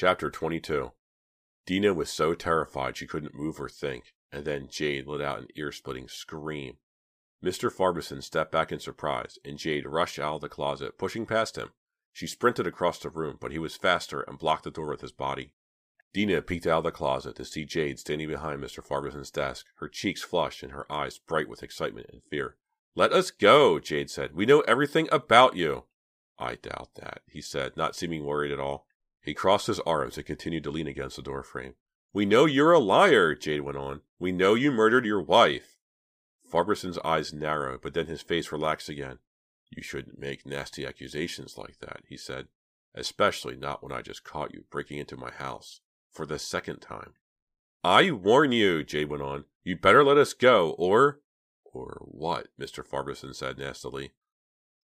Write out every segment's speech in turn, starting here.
Chapter 22 Dina was so terrified she couldn't move or think, and then Jade let out an ear splitting scream. Mr. Farberson stepped back in surprise, and Jade rushed out of the closet, pushing past him. She sprinted across the room, but he was faster and blocked the door with his body. Dina peeked out of the closet to see Jade standing behind Mr. Farberson's desk, her cheeks flushed and her eyes bright with excitement and fear. Let us go, Jade said. We know everything about you. I doubt that, he said, not seeming worried at all. He crossed his arms and continued to lean against the doorframe. We know you're a liar, Jade went on. We know you murdered your wife. Farberson's eyes narrowed, but then his face relaxed again. You shouldn't make nasty accusations like that, he said, especially not when I just caught you breaking into my house for the second time. I warn you, Jade went on. You'd better let us go, or. Or what? Mr. Farberson said nastily.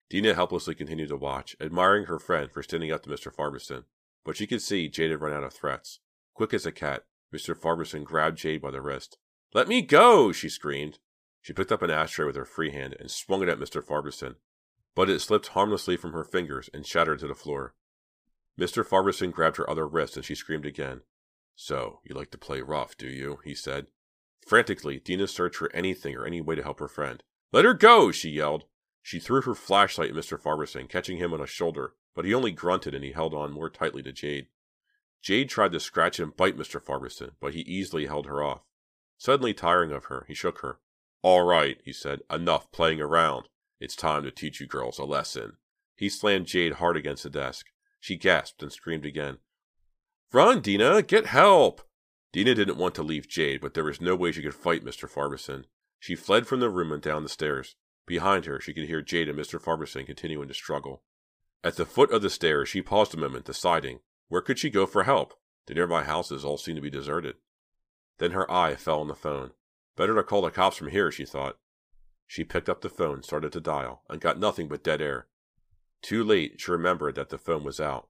Dina helplessly continued to watch, admiring her friend for standing up to Mr. Farberson, but she could see Jade had run out of threats. Quick as a cat, Mr. Farberson grabbed Jade by the wrist. Let me go! she screamed. She picked up an ashtray with her free hand and swung it at Mr. Farberson, but it slipped harmlessly from her fingers and shattered to the floor. Mr. Farberson grabbed her other wrist and she screamed again. So, you like to play rough, do you? he said. Frantically, Dina searched for anything or any way to help her friend. Let her go! she yelled. She threw her flashlight at Mr. Farberson, catching him on a shoulder, but he only grunted and he held on more tightly to Jade. Jade tried to scratch and bite Mr. Farberson, but he easily held her off. Suddenly tiring of her, he shook her. All right, he said. Enough playing around. It's time to teach you girls a lesson. He slammed Jade hard against the desk. She gasped and screamed again. Run, Dina! Get help! Dina didn't want to leave Jade, but there was no way she could fight Mr. Farberson. She fled from the room and down the stairs. Behind her, she could hear Jade and Mr. Farberson continuing to struggle. At the foot of the stairs, she paused a moment, deciding where could she go for help? The nearby houses all seemed to be deserted. Then her eye fell on the phone. Better to call the cops from here, she thought. She picked up the phone, started to dial, and got nothing but dead air. Too late, she remembered that the phone was out.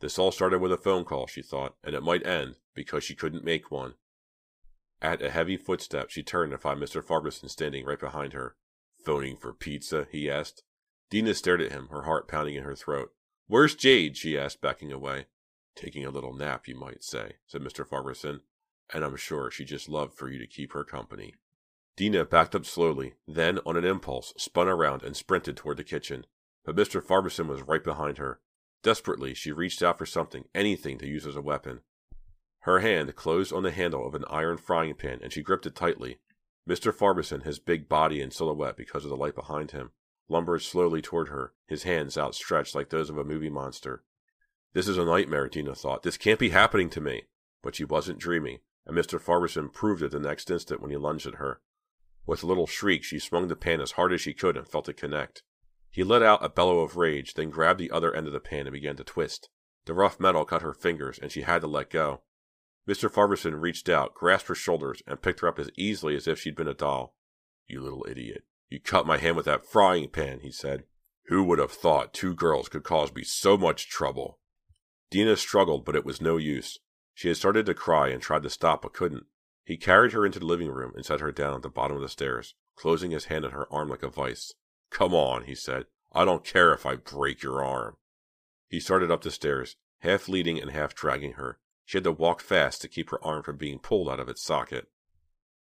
This all started with a phone call, she thought, and it might end because she couldn't make one. At a heavy footstep, she turned to find Mr. Farberson standing right behind her. Phoning for pizza? he asked. Dina stared at him, her heart pounding in her throat. Where's Jade? she asked, backing away. Taking a little nap, you might say, said Mr. Farberson, and I'm sure she just loved for you to keep her company. Dina backed up slowly, then, on an impulse, spun around and sprinted toward the kitchen. But Mr. Farberson was right behind her. Desperately, she reached out for something, anything to use as a weapon. Her hand closed on the handle of an iron frying pan and she gripped it tightly. Mr. Farberson, his big body in silhouette because of the light behind him, lumbered slowly toward her, his hands outstretched like those of a movie monster. This is a nightmare, Dina thought. This can't be happening to me. But she wasn't dreaming, and Mr. Farberson proved it the next instant when he lunged at her. With a little shriek, she swung the pan as hard as she could and felt it connect. He let out a bellow of rage, then grabbed the other end of the pan and began to twist. The rough metal cut her fingers, and she had to let go. Mr. Farberson reached out, grasped her shoulders, and picked her up as easily as if she'd been a doll. You little idiot. You cut my hand with that frying pan, he said. Who would have thought two girls could cause me so much trouble? Dina struggled, but it was no use. She had started to cry and tried to stop, but couldn't. He carried her into the living room and set her down at the bottom of the stairs, closing his hand on her arm like a vice. Come on, he said. I don't care if I break your arm. He started up the stairs, half leading and half dragging her. She had to walk fast to keep her arm from being pulled out of its socket.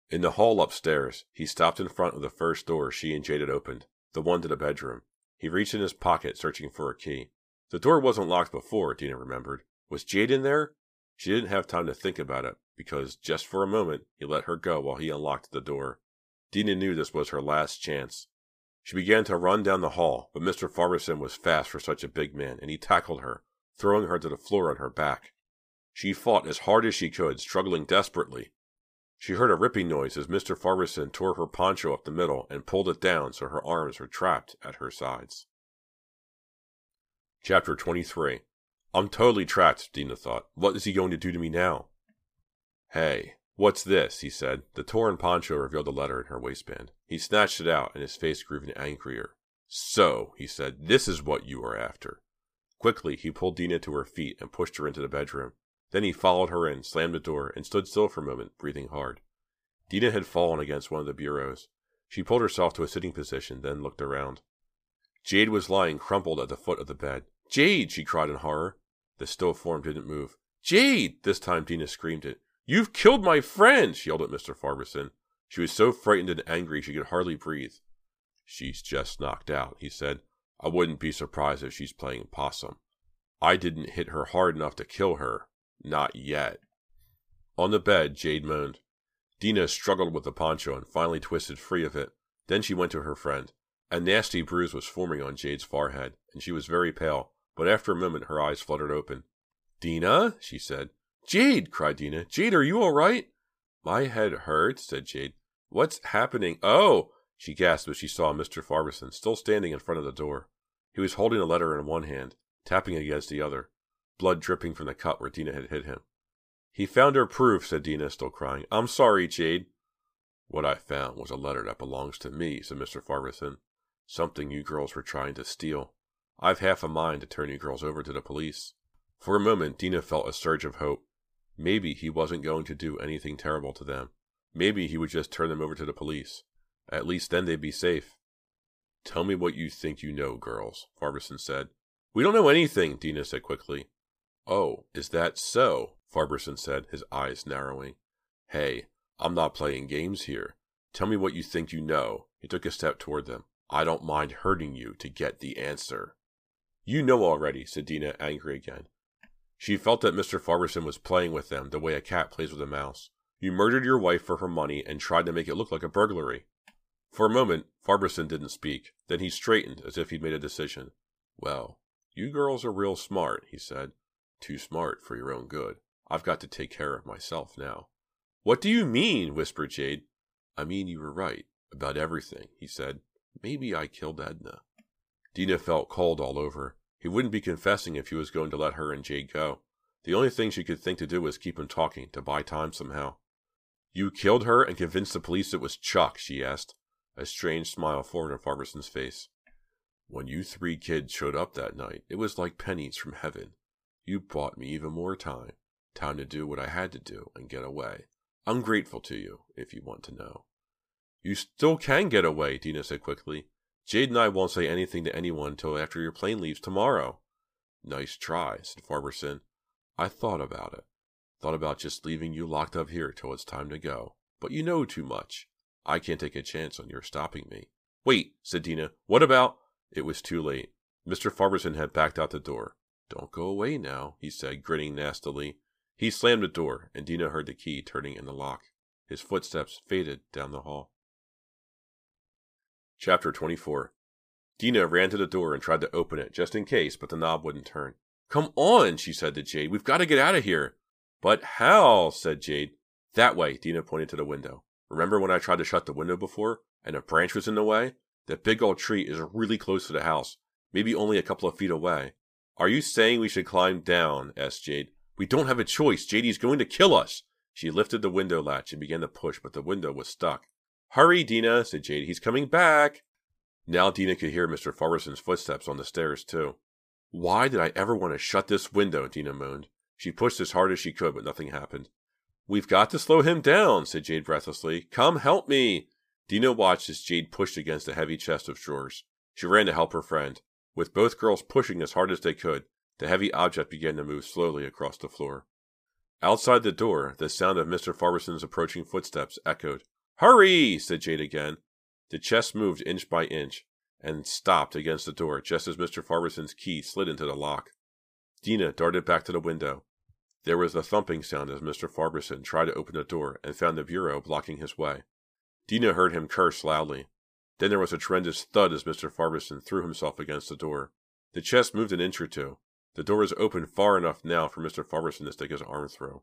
In the hall upstairs, he stopped in front of the first door she and Jade had opened, the one to the bedroom. He reached in his pocket, searching for a key. The door wasn't locked before, Dina remembered. Was Jade in there? She didn't have time to think about it, because just for a moment he let her go while he unlocked the door. Dina knew this was her last chance. She began to run down the hall, but Mr. Farberson was fast for such a big man, and he tackled her, throwing her to the floor on her back. She fought as hard as she could, struggling desperately. She heard a ripping noise as Mr. Farberson tore her poncho up the middle and pulled it down so her arms were trapped at her sides. Chapter 23 I'm totally trapped, Dina thought. What is he going to do to me now? Hey, what's this? he said. The torn poncho revealed a letter in her waistband. He snatched it out, and his face grew even angrier. So, he said, this is what you are after. Quickly, he pulled Dina to her feet and pushed her into the bedroom. Then he followed her in, slammed the door, and stood still for a moment, breathing hard. Dina had fallen against one of the bureaus. She pulled herself to a sitting position, then looked around. Jade was lying crumpled at the foot of the bed. Jade! she cried in horror. The still form didn't move. Jade! This time Dina screamed it. You've killed my friend! She yelled at Mr. Farberson. She was so frightened and angry she could hardly breathe. She's just knocked out, he said. I wouldn't be surprised if she's playing possum. I didn't hit her hard enough to kill her. Not yet. On the bed, Jade moaned. Dina struggled with the poncho and finally twisted free of it. Then she went to her friend. A nasty bruise was forming on Jade's forehead, and she was very pale, but after a moment her eyes fluttered open. Dina, she said. Jade, cried Dina. Jade, are you all right? My head hurts, said Jade. What's happening? Oh! She gasped as she saw Mr. Farberson still standing in front of the door. He was holding a letter in one hand, tapping it against the other, blood dripping from the cut where Dina had hit him. He found her proof, said Dina, still crying. I'm sorry, Jade. What I found was a letter that belongs to me, said Mr. Farberson. Something you girls were trying to steal. I've half a mind to turn you girls over to the police. For a moment, Dina felt a surge of hope. Maybe he wasn't going to do anything terrible to them. Maybe he would just turn them over to the police. At least then they'd be safe. Tell me what you think you know, girls, Farberson said. We don't know anything, Dina said quickly. Oh, is that so? Farberson said, his eyes narrowing. Hey, I'm not playing games here. Tell me what you think you know. He took a step toward them. I don't mind hurting you to get the answer. You know already, said Dina, angry again. She felt that Mr. Farberson was playing with them the way a cat plays with a mouse. You murdered your wife for her money and tried to make it look like a burglary. For a moment, Farberson didn't speak. Then he straightened as if he'd made a decision. Well, you girls are real smart, he said. Too smart for your own good. I've got to take care of myself now. What do you mean? whispered Jade. I mean you were right about everything, he said. Maybe I killed Edna. Dina felt cold all over. He wouldn't be confessing if he was going to let her and Jade go. The only thing she could think to do was keep him talking, to buy time somehow. You killed her and convinced the police it was Chuck, she asked. A strange smile formed on Farberson's face. When you three kids showed up that night, it was like pennies from heaven. You bought me even more time. Time to do what I had to do and get away. I'm grateful to you, if you want to know. You still can get away, Dina said quickly. Jade and I won't say anything to anyone until after your plane leaves tomorrow. Nice try, said Farberson. I thought about it. Thought about just leaving you locked up here till it's time to go. But you know too much. I can't take a chance on your stopping me. Wait, said Dina. What about? It was too late. Mr. Farberson had backed out the door. Don't go away now, he said, grinning nastily. He slammed the door, and Dina heard the key turning in the lock. His footsteps faded down the hall. Chapter 24 Dina ran to the door and tried to open it, just in case, but the knob wouldn't turn. Come on, she said to Jade. We've got to get out of here. But how? said Jade. That way, Dina pointed to the window. Remember when I tried to shut the window before, and a branch was in the way? That big old tree is really close to the house, maybe only a couple of feet away. Are you saying we should climb down? asked Jade. We don't have a choice. JD's going to kill us. She lifted the window latch and began to push, but the window was stuck. Hurry, Dina, said Jade. He's coming back. Now Dina could hear Mr. Farberson's footsteps on the stairs, too. Why did I ever want to shut this window? Dina moaned. She pushed as hard as she could, but nothing happened. We've got to slow him down, said Jade breathlessly. Come help me. Dina watched as Jade pushed against a heavy chest of drawers. She ran to help her friend. With both girls pushing as hard as they could, the heavy object began to move slowly across the floor. Outside the door, the sound of Mr. Farberson's approaching footsteps echoed. Hurry! said Jade again. The chest moved inch by inch and stopped against the door just as Mr. Farberson's key slid into the lock. Dina darted back to the window. There was a thumping sound as Mr. Farberson tried to open the door and found the bureau blocking his way. Dina heard him curse loudly. Then there was a tremendous thud as Mr. Farberson threw himself against the door. The chest moved an inch or two. The door was open far enough now for Mr. Farberson to stick his arm through.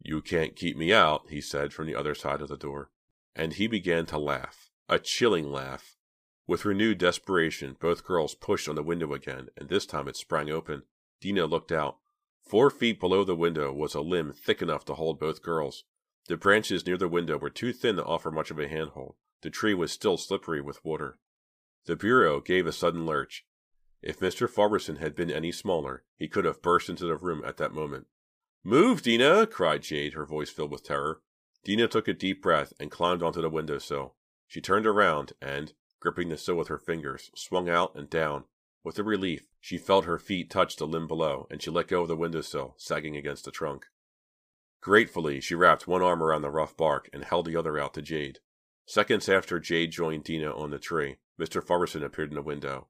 You can't keep me out, he said from the other side of the door and he began to laugh, a chilling laugh. With renewed desperation, both girls pushed on the window again, and this time it sprang open. Dina looked out. Four feet below the window was a limb thick enough to hold both girls. The branches near the window were too thin to offer much of a handhold. The tree was still slippery with water. The bureau gave a sudden lurch. If Mr. Farberson had been any smaller, he could have burst into the room at that moment. Move, Dina! cried Jade, her voice filled with terror. Dina took a deep breath and climbed onto the window sill. She turned around and, gripping the sill with her fingers, swung out and down. With a relief, she felt her feet touch the limb below, and she let go of the window sill, sagging against the trunk. Gratefully, she wrapped one arm around the rough bark and held the other out to Jade. Seconds after Jade joined Dina on the tree, Mr. Farberson appeared in the window.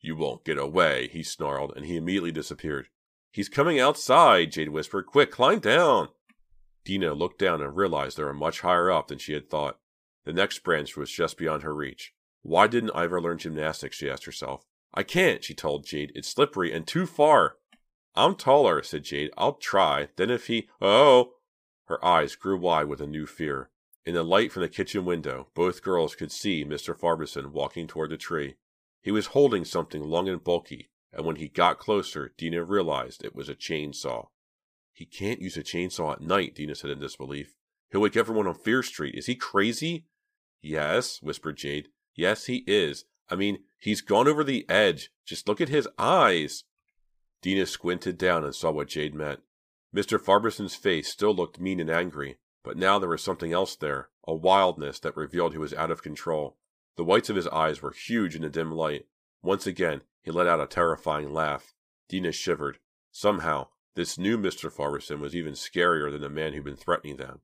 You won't get away, he snarled, and he immediately disappeared. He's coming outside, Jade whispered. Quick, climb down. Dina looked down and realized they were much higher up than she had thought. The next branch was just beyond her reach. Why didn't I ever learn gymnastics? she asked herself. I can't, she told Jade. It's slippery and too far. I'm taller, said Jade. I'll try. Then if he. Oh! Her eyes grew wide with a new fear. In the light from the kitchen window, both girls could see Mr. Farberson walking toward the tree. He was holding something long and bulky, and when he got closer, Dina realized it was a chainsaw. He can't use a chainsaw at night, Dina said in disbelief. He'll wake everyone on Fear Street. Is he crazy? Yes, whispered Jade. Yes, he is. I mean, he's gone over the edge. Just look at his eyes. Dina squinted down and saw what Jade meant. Mr. Farberson's face still looked mean and angry, but now there was something else there, a wildness that revealed he was out of control. The whites of his eyes were huge in the dim light. Once again, he let out a terrifying laugh. Dina shivered. Somehow, this new Mr. Farberson was even scarier than the man who'd been threatening them.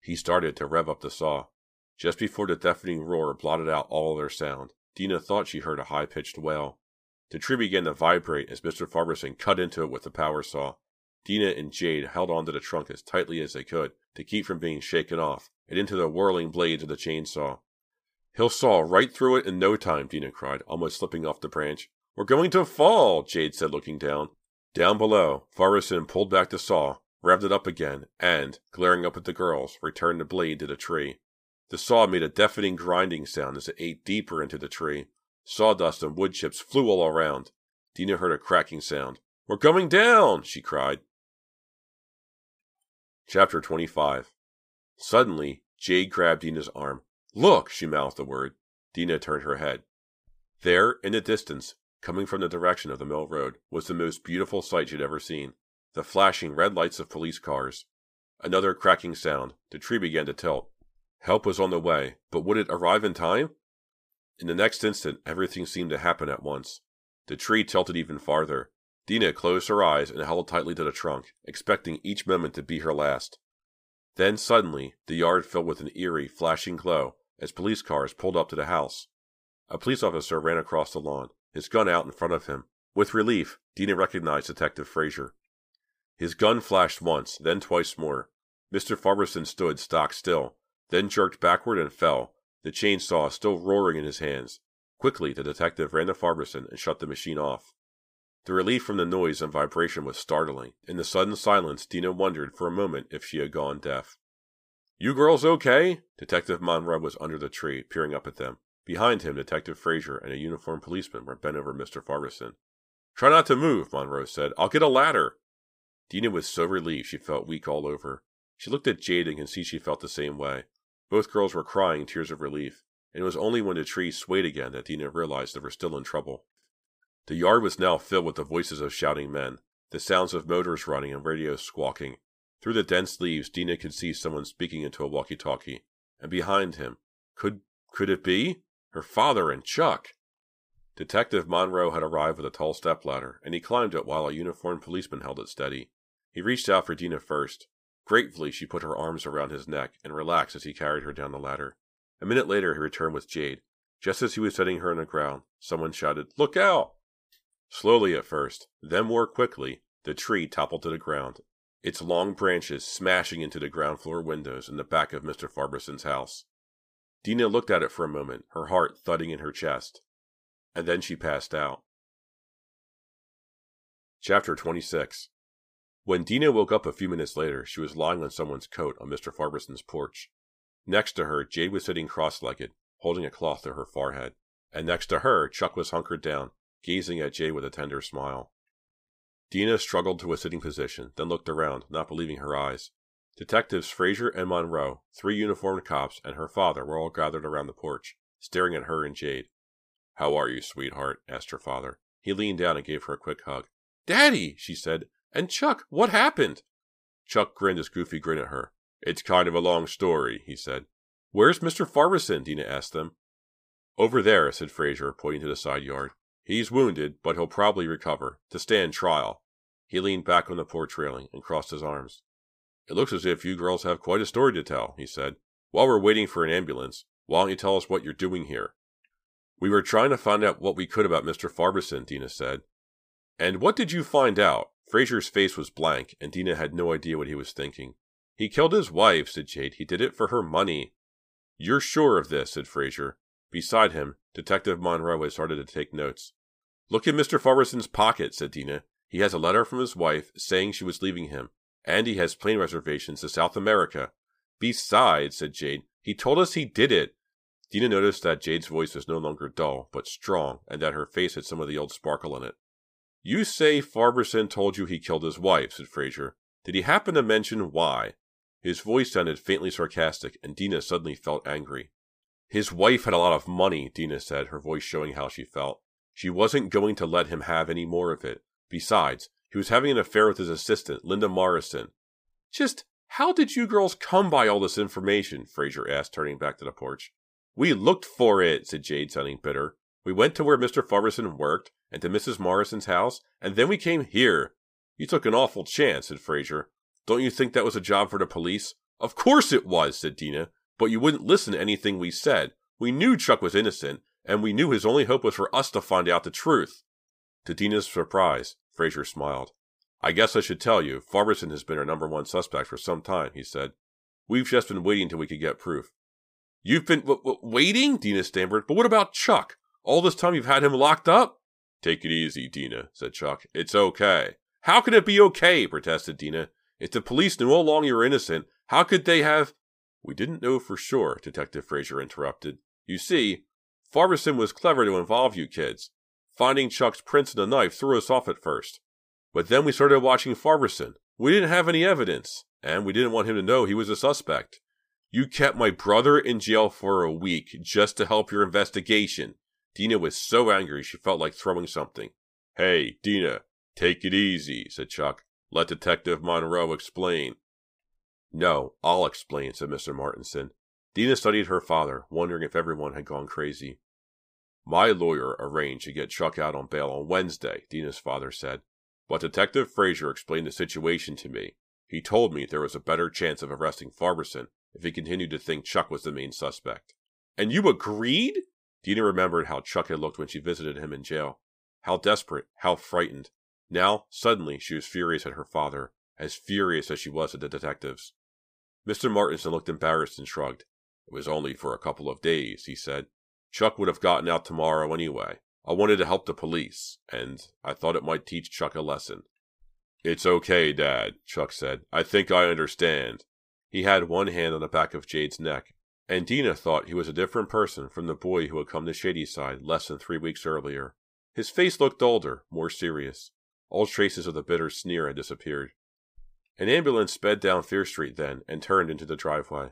He started to rev up the saw. Just before the deafening roar blotted out all other sound, Dina thought she heard a high pitched wail. The tree began to vibrate as Mr. Farberson cut into it with the power saw. Dina and Jade held onto the trunk as tightly as they could to keep from being shaken off and into the whirling blades of the chainsaw. He'll saw right through it in no time, Dina cried, almost slipping off the branch. We're going to fall, Jade said, looking down. Down below, Farberson pulled back the saw, revved it up again, and, glaring up at the girls, returned the blade to the tree. The saw made a deafening grinding sound as it ate deeper into the tree. Sawdust and wood chips flew all around. Dina heard a cracking sound. We're going down, she cried. Chapter 25 Suddenly, Jade grabbed Dina's arm. Look, she mouthed the word. Dina turned her head. There, in the distance, coming from the direction of the mill road, was the most beautiful sight she'd ever seen the flashing red lights of police cars. Another cracking sound. The tree began to tilt. Help was on the way, but would it arrive in time? In the next instant, everything seemed to happen at once. The tree tilted even farther. Dina closed her eyes and held tightly to the trunk, expecting each moment to be her last. Then suddenly, the yard filled with an eerie, flashing glow as police cars pulled up to the house. A police officer ran across the lawn, his gun out in front of him. With relief, Dina recognized Detective Fraser. His gun flashed once, then twice more. Mr. Farberson stood stock still, then jerked backward and fell, the chainsaw still roaring in his hands. Quickly, the detective ran to Farberson and shut the machine off. The relief from the noise and vibration was startling. In the sudden silence, Dina wondered for a moment if she had gone deaf. You girls okay? Detective Monroe was under the tree, peering up at them. Behind him, Detective Fraser and a uniformed policeman were bent over Mr. Farberson. Try not to move, Monroe said. I'll get a ladder. Dina was so relieved she felt weak all over. She looked at Jade and could see she felt the same way. Both girls were crying tears of relief, and it was only when the tree swayed again that Dina realized they were still in trouble. The yard was now filled with the voices of shouting men, the sounds of motors running and radios squawking. Through the dense leaves, Dina could see someone speaking into a walkie-talkie, and behind him, could could it be her father and Chuck? Detective Monroe had arrived with a tall stepladder, and he climbed it while a uniformed policeman held it steady. He reached out for Dina first. Gratefully, she put her arms around his neck and relaxed as he carried her down the ladder. A minute later, he returned with Jade. Just as he was setting her on the ground, someone shouted, Look out! Slowly at first, then more quickly, the tree toppled to the ground, its long branches smashing into the ground floor windows in the back of Mr. Farberson's house. Dina looked at it for a moment, her heart thudding in her chest. And then she passed out. Chapter 26 when Dina woke up a few minutes later, she was lying on someone's coat on Mr. Farberson's porch. Next to her, Jade was sitting cross legged, holding a cloth to her forehead, and next to her, Chuck was hunkered down, gazing at Jade with a tender smile. Dina struggled to a sitting position, then looked around, not believing her eyes. Detectives Fraser and Monroe, three uniformed cops, and her father were all gathered around the porch, staring at her and Jade. How are you, sweetheart? asked her father. He leaned down and gave her a quick hug. Daddy, she said, and Chuck, what happened? Chuck grinned his goofy grin at her. It's kind of a long story, he said. Where's Mr. Farberson? Dina asked them. Over there, said Fraser, pointing to the side yard. He's wounded, but he'll probably recover, to stand trial. He leaned back on the porch railing and crossed his arms. It looks as if you girls have quite a story to tell, he said. While we're waiting for an ambulance, why don't you tell us what you're doing here? We were trying to find out what we could about Mr. Farberson, Dina said. And what did you find out? Fraser's face was blank, and Dina had no idea what he was thinking. He killed his wife, said Jade. He did it for her money. You're sure of this, said Fraser. Beside him, Detective Monroe had started to take notes. Look in Mr. Farberson's pocket, said Dina. He has a letter from his wife saying she was leaving him, and he has plane reservations to South America. Besides, said Jade, he told us he did it. Dina noticed that Jade's voice was no longer dull, but strong, and that her face had some of the old sparkle in it. You say Farberson told you he killed his wife, said Fraser. Did he happen to mention why? His voice sounded faintly sarcastic, and Dina suddenly felt angry. His wife had a lot of money, Dina said, her voice showing how she felt. She wasn't going to let him have any more of it. Besides, he was having an affair with his assistant, Linda Morrison. Just how did you girls come by all this information? Fraser asked, turning back to the porch. We looked for it, said Jade, sounding bitter. We went to where Mr. Farberson worked, and to Mrs. Morrison's house, and then we came here. You took an awful chance, said Fraser. Don't you think that was a job for the police? Of course it was, said Dina. But you wouldn't listen to anything we said. We knew Chuck was innocent, and we knew his only hope was for us to find out the truth. To Dina's surprise, Fraser smiled. I guess I should tell you, Farberson has been our number one suspect for some time, he said. We've just been waiting till we could get proof. You've been w- w- waiting? Dina stammered. But what about Chuck? All this time you've had him locked up? Take it easy, Dina, said Chuck. It's okay. How can it be okay? protested Dina. If the police knew all along you were innocent, how could they have? We didn't know for sure, Detective Fraser interrupted. You see, Farberson was clever to involve you kids. Finding Chuck's prints in the knife threw us off at first. But then we started watching Farberson. We didn't have any evidence, and we didn't want him to know he was a suspect. You kept my brother in jail for a week just to help your investigation. Dina was so angry she felt like throwing something. Hey, Dina, take it easy, said Chuck. Let Detective Monroe explain. No, I'll explain, said Mr. Martinson. Dina studied her father, wondering if everyone had gone crazy. My lawyer arranged to get Chuck out on bail on Wednesday, Dina's father said. But Detective Fraser explained the situation to me. He told me there was a better chance of arresting Farberson if he continued to think Chuck was the main suspect. And you agreed? Dina remembered how Chuck had looked when she visited him in jail. How desperate, how frightened. Now, suddenly, she was furious at her father, as furious as she was at the detectives. Mr. Martinson looked embarrassed and shrugged. It was only for a couple of days, he said. Chuck would have gotten out tomorrow anyway. I wanted to help the police, and I thought it might teach Chuck a lesson. It's okay, Dad, Chuck said. I think I understand. He had one hand on the back of Jade's neck, and Dina thought he was a different person from the boy who had come to Shadyside less than three weeks earlier. His face looked older, more serious. All traces of the bitter sneer had disappeared. An ambulance sped down Fear Street then and turned into the driveway.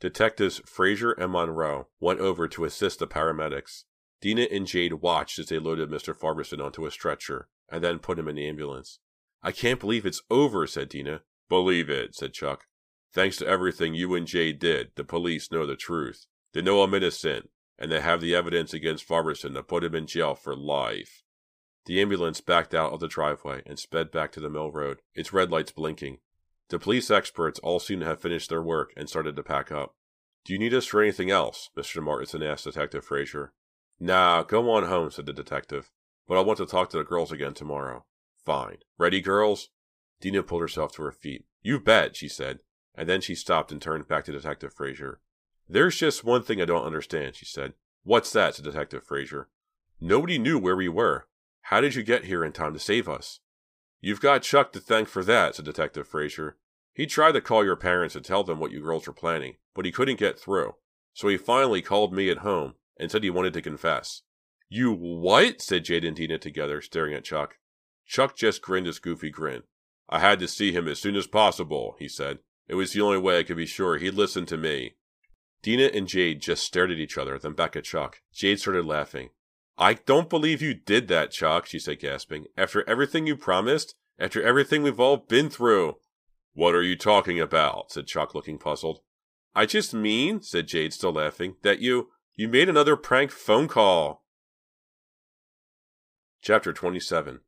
Detectives Fraser and Monroe went over to assist the paramedics. Dina and Jade watched as they loaded Mr. Farberson onto a stretcher and then put him in the ambulance. I can't believe it's over, said Dina. Believe it, said Chuck. Thanks to everything you and Jade did, the police know the truth. They know I'm innocent, and they have the evidence against Farberson to put him in jail for life. The ambulance backed out of the driveway and sped back to the mill road, its red lights blinking. The police experts all seemed to have finished their work and started to pack up. Do you need us for anything else? Mr. Martinson asked Detective Fraser. Nah, go on home, said the detective. But I want to talk to the girls again tomorrow. Fine. Ready, girls? Dina pulled herself to her feet. You bet, she said, and then she stopped and turned back to Detective Fraser. There's just one thing I don't understand, she said. What's that? said Detective Fraser. Nobody knew where we were. How did you get here in time to save us? You've got Chuck to thank for that, said Detective Fraser. He tried to call your parents and tell them what you girls were planning, but he couldn't get through. So he finally called me at home and said he wanted to confess. You what? said Jade and Dina together, staring at Chuck. Chuck just grinned his goofy grin. I had to see him as soon as possible, he said. It was the only way I could be sure he'd listen to me. Dina and Jade just stared at each other, then back at Chuck. Jade started laughing. I don't believe you did that, Chuck, she said, gasping. After everything you promised? After everything we've all been through? What are you talking about? said Chuck, looking puzzled. I just mean, said Jade, still laughing, that you, you made another prank phone call. Chapter 27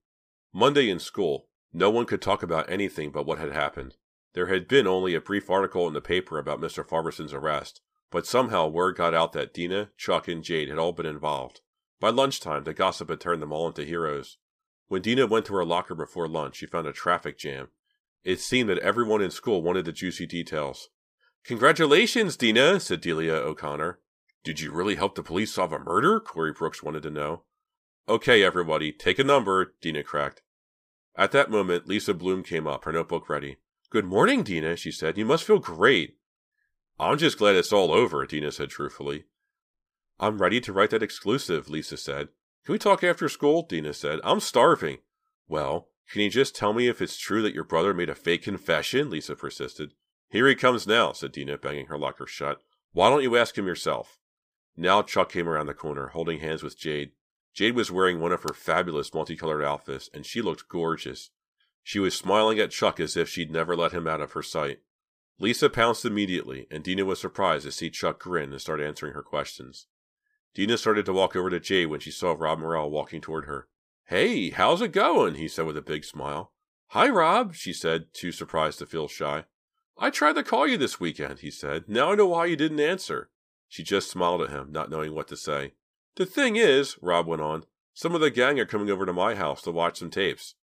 Monday in school, no one could talk about anything but what had happened. There had been only a brief article in the paper about Mr. Farberson's arrest, but somehow word got out that Dina, Chuck, and Jade had all been involved. By lunchtime, the gossip had turned them all into heroes. When Dina went to her locker before lunch, she found a traffic jam. It seemed that everyone in school wanted the juicy details. Congratulations, Dina, said Delia O'Connor. Did you really help the police solve a murder? Corey Brooks wanted to know. Okay, everybody, take a number, Dina cracked. At that moment, Lisa Bloom came up, her notebook ready. Good morning, Dina, she said. You must feel great. I'm just glad it's all over, Dina said truthfully. I'm ready to write that exclusive, Lisa said. Can we talk after school? Dina said. I'm starving. Well, can you just tell me if it's true that your brother made a fake confession? Lisa persisted. Here he comes now, said Dina, banging her locker shut. Why don't you ask him yourself? Now Chuck came around the corner, holding hands with Jade. Jade was wearing one of her fabulous multicolored outfits, and she looked gorgeous. She was smiling at Chuck as if she'd never let him out of her sight. Lisa pounced immediately, and Dina was surprised to see Chuck grin and start answering her questions. Dina started to walk over to Jay when she saw Rob Morrell walking toward her. Hey, how's it going? he said with a big smile. Hi, Rob, she said, too surprised to feel shy. I tried to call you this weekend, he said. Now I know why you didn't answer. She just smiled at him, not knowing what to say. The thing is, Rob went on, some of the gang are coming over to my house to watch some tapes.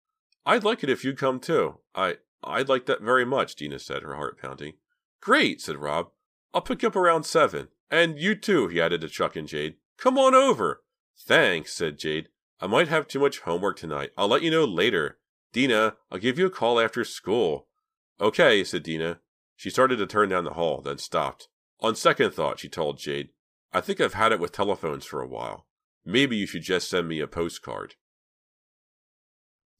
I'd like it if you'd come too. I I'd like that very much, Dina said, her heart pounding. Great, said Rob. I'll pick you up around seven. And you too, he added to Chuck and Jade. Come on over. Thanks, said Jade. I might have too much homework tonight. I'll let you know later. Dina, I'll give you a call after school. Okay, said Dina. She started to turn down the hall, then stopped. On second thought, she told Jade, I think I've had it with telephones for a while. Maybe you should just send me a postcard.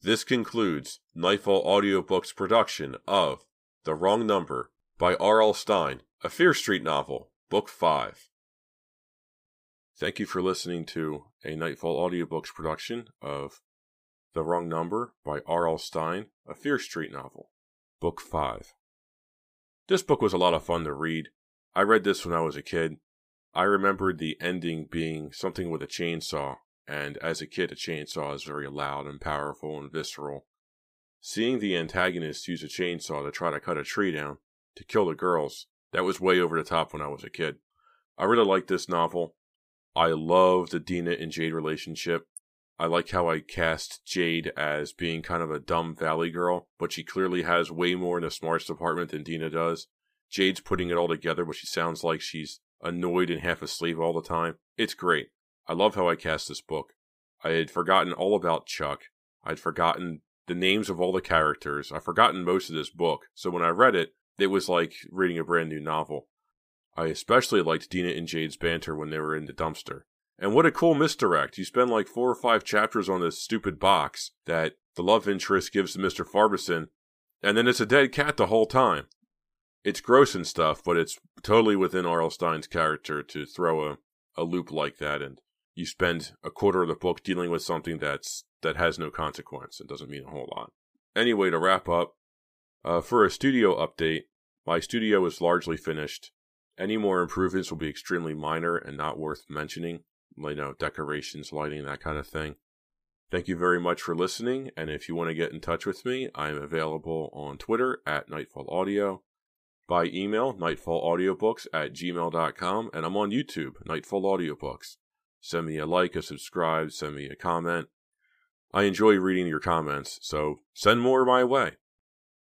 This concludes Nightfall Audiobooks' production of The Wrong Number by R.L. Stine, a Fear Street novel, Book 5. Thank you for listening to a Nightfall Audiobooks production of The Wrong Number by R.L. Stine, a Fear Street novel, Book 5. This book was a lot of fun to read. I read this when I was a kid, I remembered the ending being something with a chainsaw, and as a kid, a chainsaw is very loud and powerful and visceral. Seeing the antagonist use a chainsaw to try to cut a tree down to kill the girls, that was way over the top when I was a kid. I really liked this novel. I love the Dina and Jade relationship. I like how I cast Jade as being kind of a dumb valley girl, but she clearly has way more in the smarts department than Dina does. Jade's putting it all together, but she sounds like she's annoyed and half asleep all the time. It's great. I love how I cast this book. I had forgotten all about Chuck. I'd forgotten the names of all the characters. I'd forgotten most of this book. So when I read it, it was like reading a brand new novel. I especially liked Dina and Jade's banter when they were in the dumpster. And what a cool misdirect. You spend like four or five chapters on this stupid box that the love interest gives to Mr. Farberson, and then it's a dead cat the whole time it's gross and stuff, but it's totally within R.L. Stine's character to throw a, a loop like that, and you spend a quarter of the book dealing with something that's that has no consequence and doesn't mean a whole lot. Anyway, to wrap up, uh, for a studio update, my studio is largely finished. Any more improvements will be extremely minor and not worth mentioning, you know, decorations, lighting, that kind of thing. Thank you very much for listening, and if you want to get in touch with me, I am available on Twitter at Nightfall Audio by email, nightfallaudiobooks at gmail.com, and I'm on YouTube, Nightfall Audiobooks. Send me a like, a subscribe, send me a comment. I enjoy reading your comments, so send more my way.